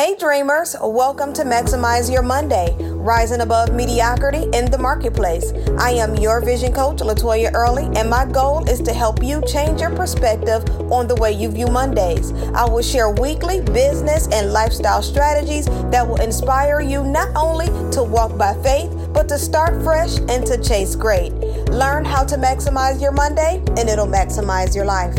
Hey dreamers, welcome to Maximize Your Monday, rising above mediocrity in the marketplace. I am your vision coach, Latoya Early, and my goal is to help you change your perspective on the way you view Mondays. I will share weekly business and lifestyle strategies that will inspire you not only to walk by faith, but to start fresh and to chase great. Learn how to maximize your Monday, and it'll maximize your life.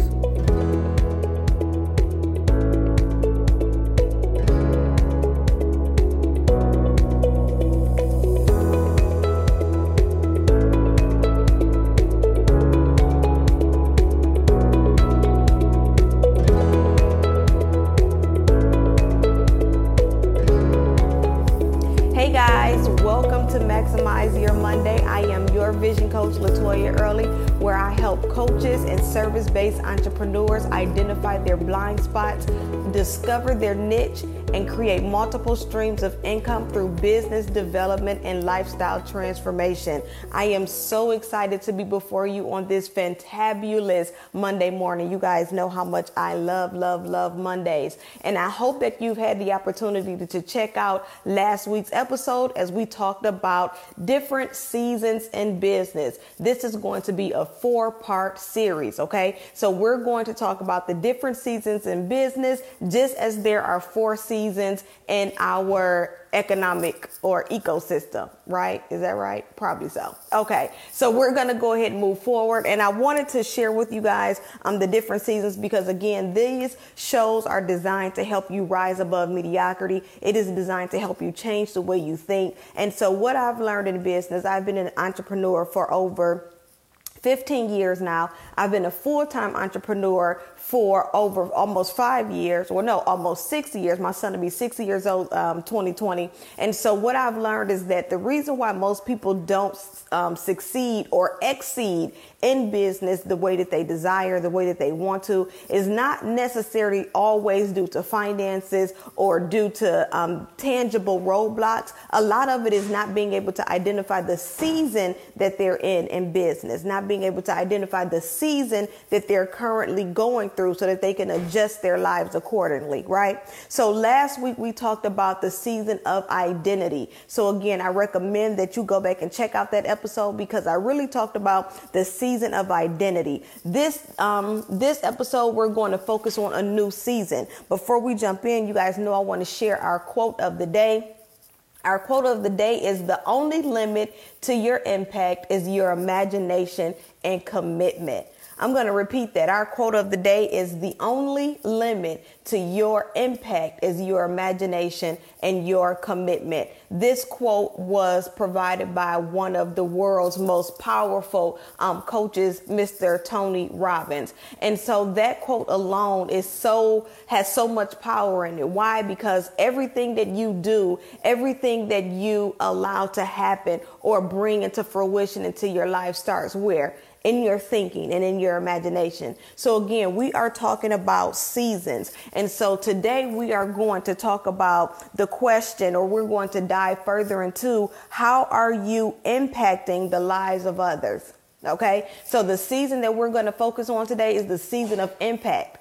Based entrepreneurs identify their blind spots, discover their niche, and create multiple streams of income through business development and lifestyle transformation. I am so excited to be before you on this fantabulous Monday morning. You guys know how much I love, love, love Mondays. And I hope that you've had the opportunity to, to check out last week's episode as we talked about different seasons in business. This is going to be a four part series, okay? So we're going to talk about the different seasons in business, just as there are four seasons seasons in our economic or ecosystem, right? Is that right? Probably so. Okay, so we're gonna go ahead and move forward, and I wanted to share with you guys um, the different seasons because again, these shows are designed to help you rise above mediocrity. It is designed to help you change the way you think. And so, what I've learned in business, I've been an entrepreneur for over 15 years now. I've been a full time entrepreneur for over almost five years, or no, almost six years. My son will be 60 years old, um, 2020. And so, what I've learned is that the reason why most people don't um, succeed or exceed in business the way that they desire, the way that they want to, is not necessarily always due to finances or due to um, tangible roadblocks. A lot of it is not being able to identify the season that they're in in business, not being able to identify the season that they're currently going through so that they can adjust their lives accordingly, right? So last week we talked about the season of identity. So again, I recommend that you go back and check out that episode because I really talked about the season of identity. This um this episode we're going to focus on a new season. Before we jump in, you guys know I want to share our quote of the day. Our quote of the day is the only limit to your impact is your imagination and commitment. I'm going to repeat that. Our quote of the day is the only limit to your impact is your imagination and your commitment. This quote was provided by one of the world's most powerful um, coaches, Mr. Tony Robbins. And so that quote alone is so, has so much power in it. Why? Because everything that you do, everything that you allow to happen or bring into fruition into your life starts where? In your thinking and in your imagination. So again, we are talking about seasons. And so today we are going to talk about the question or we're going to dive further into how are you impacting the lives of others? Okay. So the season that we're going to focus on today is the season of impact.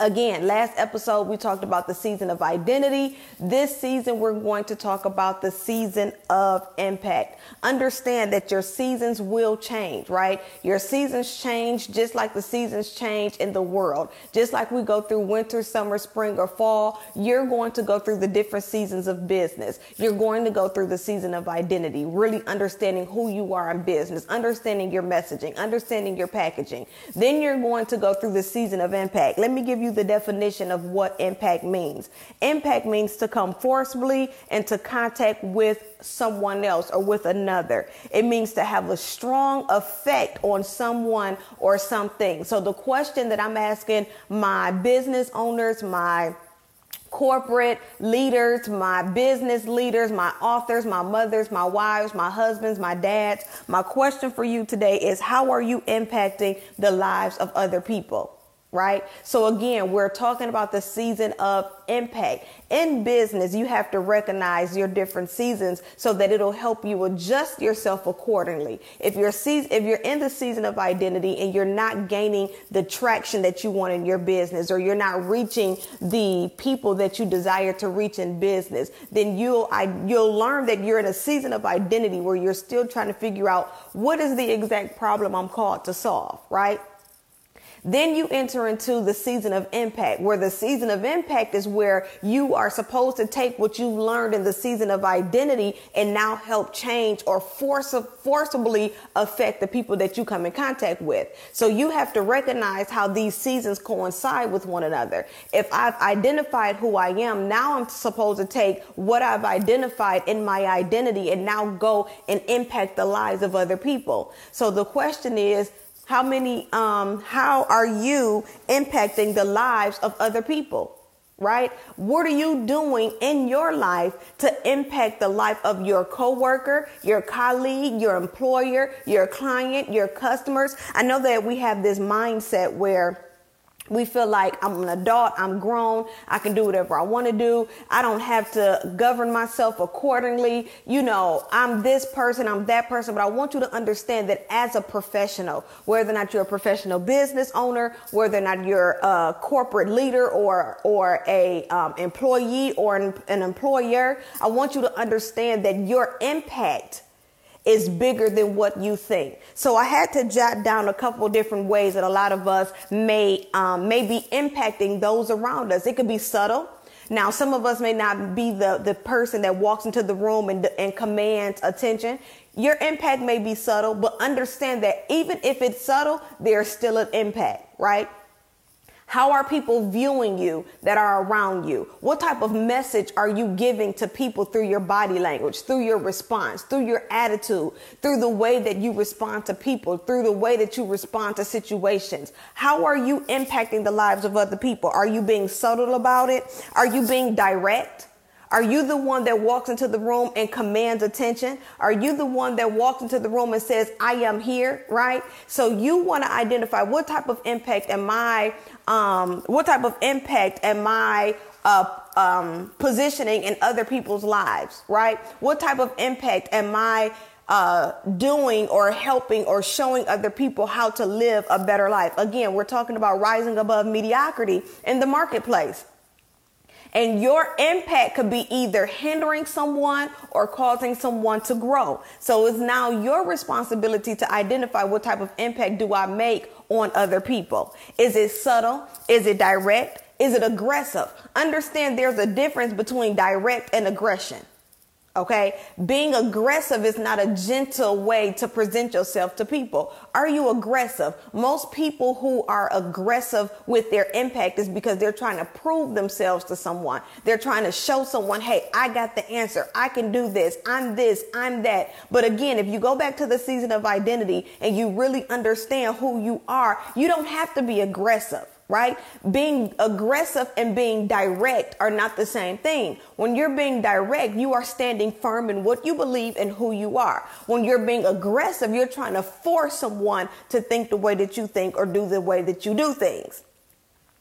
Again, last episode we talked about the season of identity. This season we're going to talk about the season of impact. Understand that your seasons will change, right? Your seasons change just like the seasons change in the world. Just like we go through winter, summer, spring, or fall, you're going to go through the different seasons of business. You're going to go through the season of identity, really understanding who you are in business, understanding your messaging, understanding your packaging. Then you're going to go through the season of impact. Let me give you the definition of what impact means. Impact means to come forcibly into contact with someone else or with another. It means to have a strong effect on someone or something. So the question that I'm asking my business owners, my corporate leaders, my business leaders, my authors, my mothers, my wives, my husbands, my dads. My question for you today is how are you impacting the lives of other people? Right? So again, we're talking about the season of impact. In business, you have to recognize your different seasons so that it'll help you adjust yourself accordingly. If you're season, if you're in the season of identity and you're not gaining the traction that you want in your business or you're not reaching the people that you desire to reach in business, then you'll I, you'll learn that you're in a season of identity where you're still trying to figure out what is the exact problem I'm called to solve, right? Then you enter into the season of impact, where the season of impact is where you are supposed to take what you've learned in the season of identity and now help change or force, forcibly affect the people that you come in contact with. So you have to recognize how these seasons coincide with one another. If I've identified who I am, now I'm supposed to take what I've identified in my identity and now go and impact the lives of other people. So the question is, how many, um, how are you impacting the lives of other people? Right? What are you doing in your life to impact the life of your coworker, your colleague, your employer, your client, your customers? I know that we have this mindset where we feel like I'm an adult, I'm grown, I can do whatever I want to do. I don't have to govern myself accordingly. You know, I'm this person, I'm that person, but I want you to understand that as a professional, whether or not you're a professional business owner, whether or not you're a corporate leader or or a um, employee or an, an employer, I want you to understand that your impact is bigger than what you think. So I had to jot down a couple different ways that a lot of us may um, may be impacting those around us. It could be subtle. Now, some of us may not be the, the person that walks into the room and, and commands attention. Your impact may be subtle, but understand that even if it's subtle, there's still an impact, right? How are people viewing you that are around you? What type of message are you giving to people through your body language, through your response, through your attitude, through the way that you respond to people, through the way that you respond to situations? How are you impacting the lives of other people? Are you being subtle about it? Are you being direct? Are you the one that walks into the room and commands attention? Are you the one that walks into the room and says, I am here, right? So you want to identify what type of impact am I, um, what type of impact am I uh, um, positioning in other people's lives, right? What type of impact am I uh, doing or helping or showing other people how to live a better life? Again, we're talking about rising above mediocrity in the marketplace. And your impact could be either hindering someone or causing someone to grow. So it's now your responsibility to identify what type of impact do I make on other people. Is it subtle? Is it direct? Is it aggressive? Understand there's a difference between direct and aggression. Okay. Being aggressive is not a gentle way to present yourself to people. Are you aggressive? Most people who are aggressive with their impact is because they're trying to prove themselves to someone. They're trying to show someone, Hey, I got the answer. I can do this. I'm this. I'm that. But again, if you go back to the season of identity and you really understand who you are, you don't have to be aggressive right? Being aggressive and being direct are not the same thing. When you're being direct, you are standing firm in what you believe and who you are. When you're being aggressive, you're trying to force someone to think the way that you think or do the way that you do things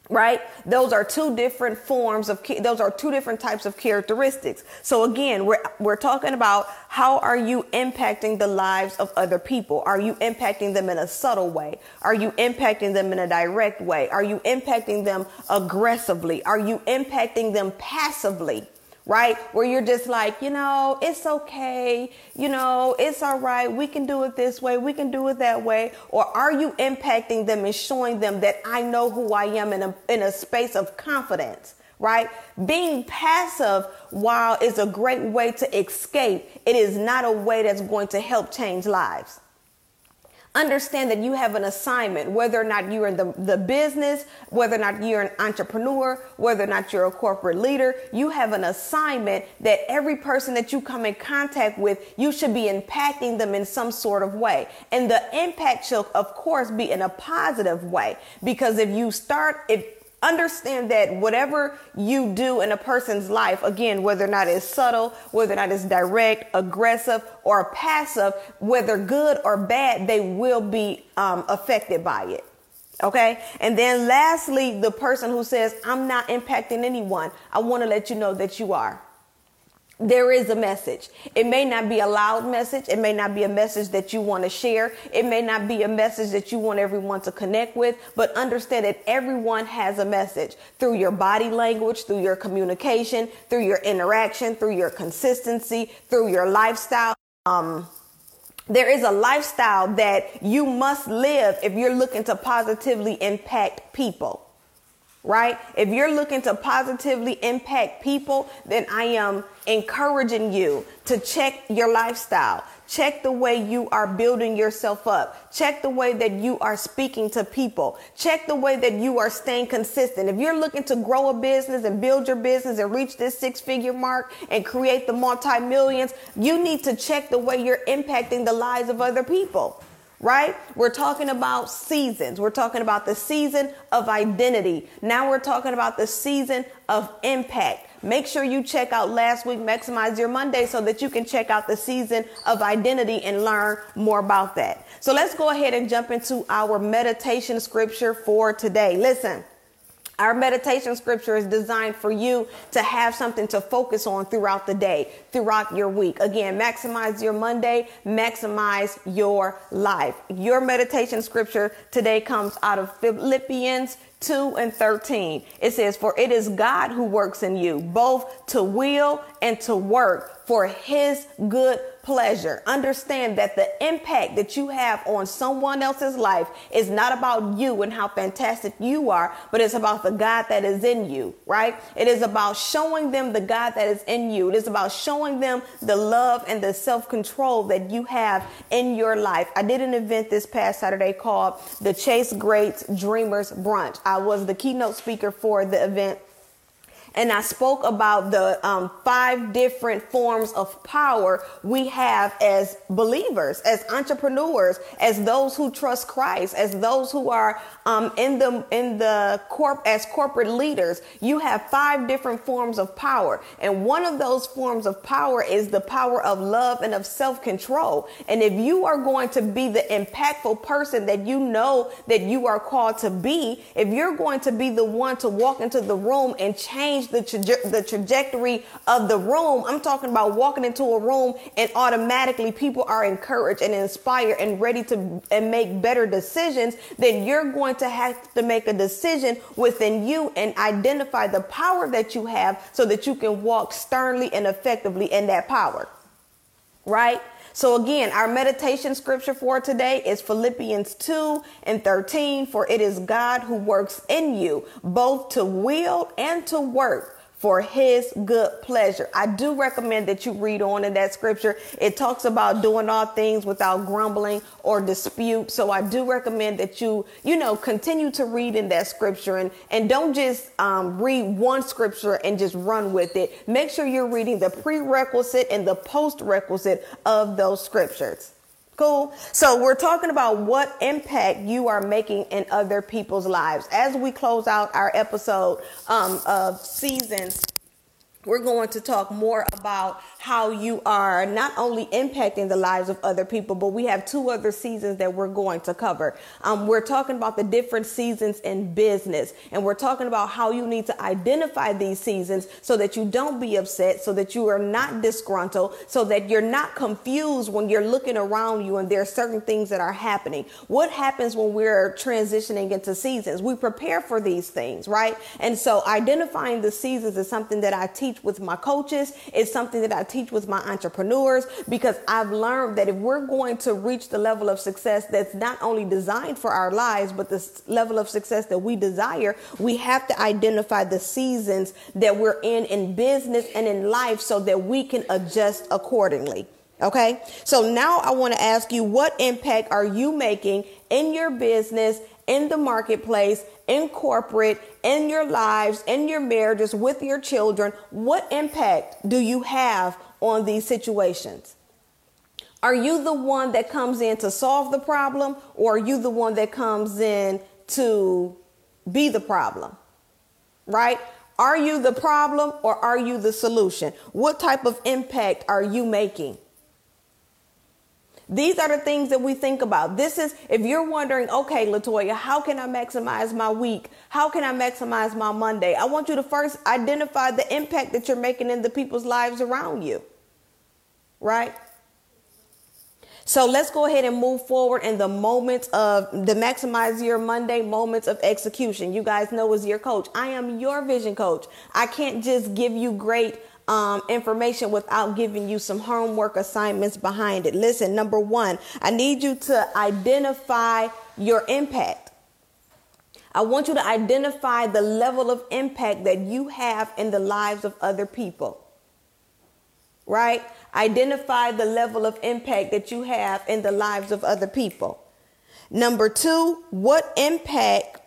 right? Those are two different forms of, those are two different types of characteristics. So again, we're, we're talking about how are you impacting the lives of other people? Are you impacting them in a subtle way? Are you impacting them in a direct way? Are you impacting them aggressively? Are you impacting them passively? Right? Where you're just like, you know, it's okay, you know, it's all right, we can do it this way, we can do it that way? Or are you impacting them and showing them that I know who I am in a, in a space of confidence? Right? Being passive, while is a great way to escape, it is not a way that's going to help change lives. Understand that you have an assignment, whether or not you're in the, the business, whether or not you're an entrepreneur, whether or not you're a corporate leader, you have an assignment that every person that you come in contact with, you should be impacting them in some sort of way. And the impact should, of course, be in a positive way. Because if you start, if understand that whatever you do in a person's life, again, whether or not it's subtle, whether or not it's direct, aggressive, or passive, whether good or bad, they will be um, affected by it. Okay. And then lastly, the person who says, I'm not impacting anyone. I want to let you know that you are. There is a message. It may not be a loud message. It may not be a message that you want to share. It may not be a message that you want everyone to connect with, but understand that everyone has a message through your body language, through your communication, through your interaction, through your consistency, through your lifestyle. Um, there is a lifestyle that you must live if you're looking to positively impact people. Right? If you're looking to positively impact people, then I am encouraging you to check your lifestyle, Check the way you are building yourself up. Check the way that you are speaking to people. Check the way that you are staying consistent. If you're looking to grow a business and build your business and reach this six figure mark and create the multi millions, you need to check the way you're impacting the lives of other people right? We're talking about seasons. We're talking about the season of identity. Now we're talking about the season of impact. Make sure you check out last week, Maximize Your Monday, so that you can check out the season of identity and learn more about that. So let's go ahead and jump into our meditation scripture for today. Listen. Our meditation scripture is designed for you to have something to focus on throughout the day, throughout your week. Again, maximize your Monday, maximize your life. Your meditation scripture today comes out of Philippians 2 and 13. It says, For it is God who works in you, both to will and to work for his good pleasure. Understand that the impact that you have on someone else's life is not about you and how fantastic you are, but it's about the God that is in you, right? It is about showing them the God that is in you. It is about showing them the love and the self control that you have in your life. I did an event this past Saturday called the Chase Greats Dreamers Brunch. I was the keynote speaker for the event and I spoke about the um, five different forms of power we have as believers, as entrepreneurs, as those who trust Christ, as those who are um, in the in the corp as corporate leaders. You have five different forms of power, and one of those forms of power is the power of love and of self control. And if you are going to be the impactful person that you know that you are called to be, if you're going to be the one to walk into the room and change change the, the trajectory of the room. I'm talking about walking into a room and automatically people are encouraged and inspired and ready to and make better decisions. Then you're going to have to make a decision within you and identify the power that you have so that you can walk sternly and effectively in that power. Right? So again, our meditation scripture for today is Philippians 2 and 13. For it is God who works in you both to will and to work for his good pleasure. I do recommend that you read on in that scripture. It talks about doing all things without grumbling or dispute. So I do recommend that you, you know, continue to read in that scripture and, and don't just um, read one scripture and just run with it. Make sure you're reading the prerequisite and the post requisite of those scriptures. Cool. So we're talking about what impact you are making in other people's lives. As we close out our episode um, of seasons we're going to talk more about how you are not only impacting the lives of other people, but we have two other seasons that we're going to cover. Um, we're talking about the different seasons in business, and we're talking about how you need to identify these seasons so that you don't be upset, so that you are not disgruntled, so that you're not confused when you're looking around you and there are certain things that are happening. What happens when we're transitioning into seasons? We prepare for these things, right? And so identifying the seasons is something that I teach with my coaches. It's something that I teach with my entrepreneurs because I've learned that if we're going to reach the level of success that's not only designed for our lives, but the level of success that we desire, we have to identify the seasons that we're in in business and in life so that we can adjust accordingly. Okay. So now I want to ask you, what impact are you making in your business, in the marketplace, in corporate, in your lives, in your marriages, with your children, what impact do you have on these situations? Are you the one that comes in to solve the problem, or are you the one that comes in to be the problem? Right? Are you the problem or are you the solution? What type of impact are you making? These are the things that we think about. This is, if you're wondering, okay, Latoya, how can I maximize my week? How can I maximize my Monday? I want you to first identify the impact that you're making in the people's lives around you. Right? So let's go ahead and move forward in the moments of the Maximize Your Monday moments of execution. You guys know as your coach, I am your vision coach. I can't just give you great um, information without giving you some homework assignments behind it. Listen, number one, I need you to identify your impact. I want you to identify the level of impact that you have in the lives of other people. Right? Identify the level of impact that you have in the lives of other people. Number two, what impact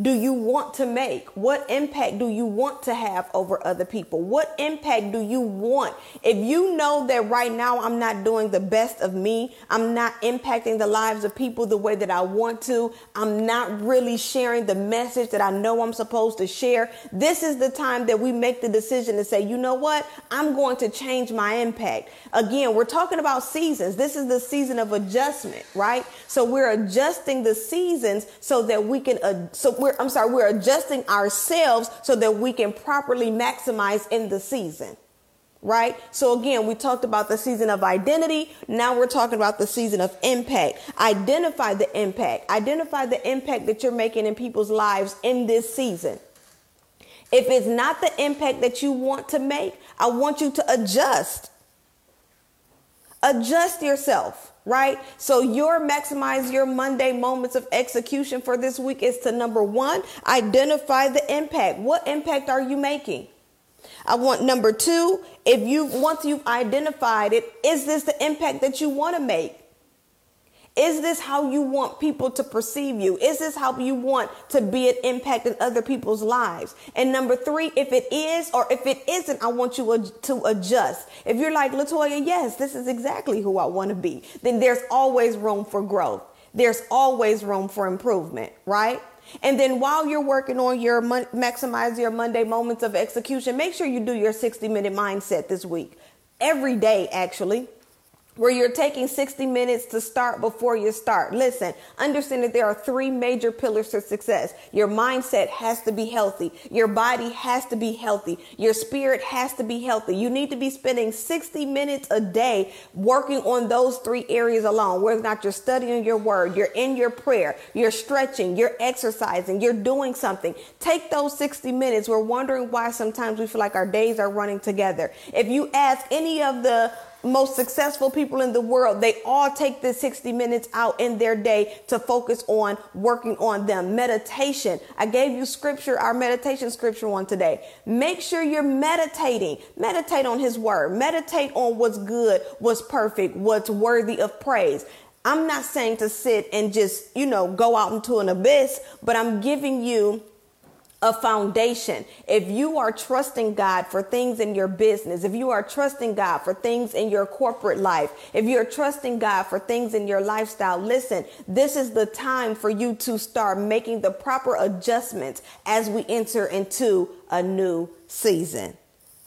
do you want to make? What impact do you want to have over other people? What impact do you want? If you know that right now I'm not doing the best of me, I'm not impacting the lives of people the way that I want to, I'm not really sharing the message that I know I'm supposed to share, this is the time that we make the decision to say, you know what? I'm going to change my impact. Again, we're talking about seasons. This is the season of adjustment, right? So we're adjusting the seasons so that we can, uh, so we're we're, I'm sorry, we're adjusting ourselves so that we can properly maximize in the season. Right? So again, we talked about the season of identity. Now we're talking about the season of impact. Identify the impact. Identify the impact that you're making in people's lives in this season. If it's not the impact that you want to make, I want you to adjust. Adjust yourself right? So your maximize your Monday moments of execution for this week is to number one, identify the impact. What impact are you making? I want number two, if you once you've identified it, is this the impact that you want to make? Is this how you want people to perceive you? Is this how you want to be an impact in other people's lives? And number three, if it is or if it isn't, I want you to adjust. If you're like, Latoya, yes, this is exactly who I want to be, then there's always room for growth. There's always room for improvement, right? And then while you're working on your mon- maximize your Monday moments of execution, make sure you do your 60 minute mindset this week. Every day, actually where you're taking 60 minutes to start before you start. Listen, understand that there are three major pillars to success. Your mindset has to be healthy. Your body has to be healthy. Your spirit has to be healthy. You need to be spending 60 minutes a day working on those three areas alone. Whether or not you're studying your word, you're in your prayer, you're stretching, you're exercising, you're doing something. Take those 60 minutes. We're wondering why sometimes we feel like our days are running together. If you ask any of the most successful people in the world, they all take this 60 minutes out in their day to focus on working on them. Meditation. I gave you scripture, our meditation scripture on today. Make sure you're meditating. Meditate on his word. Meditate on what's good, what's perfect, what's worthy of praise. I'm not saying to sit and just, you know, go out into an abyss, but I'm giving you a foundation. If you are trusting God for things in your business, if you are trusting God for things in your corporate life, if you're trusting God for things in your lifestyle, listen, this is the time for you to start making the proper adjustments as we enter into a new season.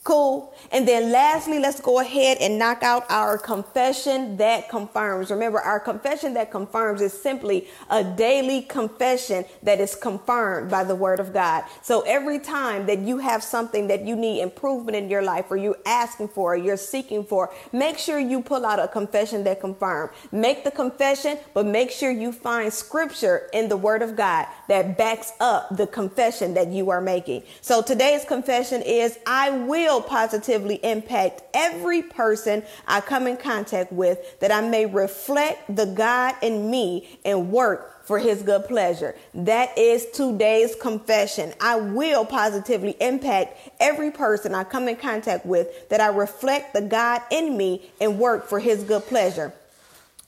Cool. And then lastly, let's go ahead and knock out our confession that confirms. Remember, our confession that confirms is simply a daily confession that is confirmed by the word of God. So every time that you have something that you need improvement in your life or you're asking for, or you're seeking for, make sure you pull out a confession that confirms. Make the confession, but make sure you find scripture in the word of God that backs up the confession that you are making. So today's confession is, I will will positively impact every person I come in contact with that I may reflect the God in me and work for his good pleasure. That is today's confession. I will positively impact every person I come in contact with that I reflect the God in me and work for his good pleasure.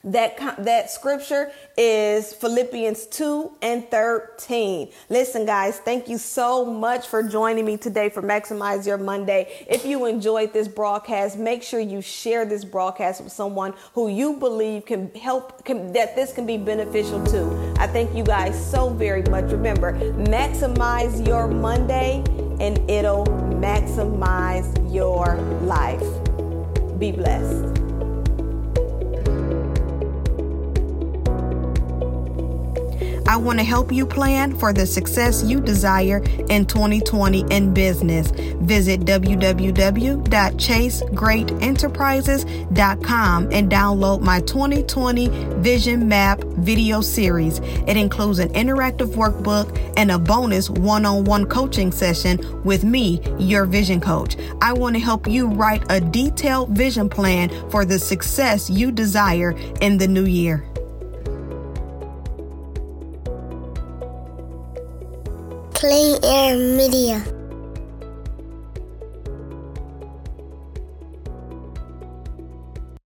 That, that scripture is Philippians 2 and 13. Listen, guys, thank you so much for joining me today for Maximize Your Monday. If you enjoyed this broadcast, make sure you share this broadcast with someone who you believe can help, can, that this can be beneficial to. I thank you guys so very much. Remember, maximize your Monday and it'll maximize your life. Be blessed. I want to help you plan for the success you desire in 2020 in business. Visit www.chasegreatenterprises.com and download my 2020 Vision Map video series. It includes an interactive workbook and a bonus one on one coaching session with me, your vision coach. I want to help you write a detailed vision plan for the success you desire in the new year. Clean Air Media.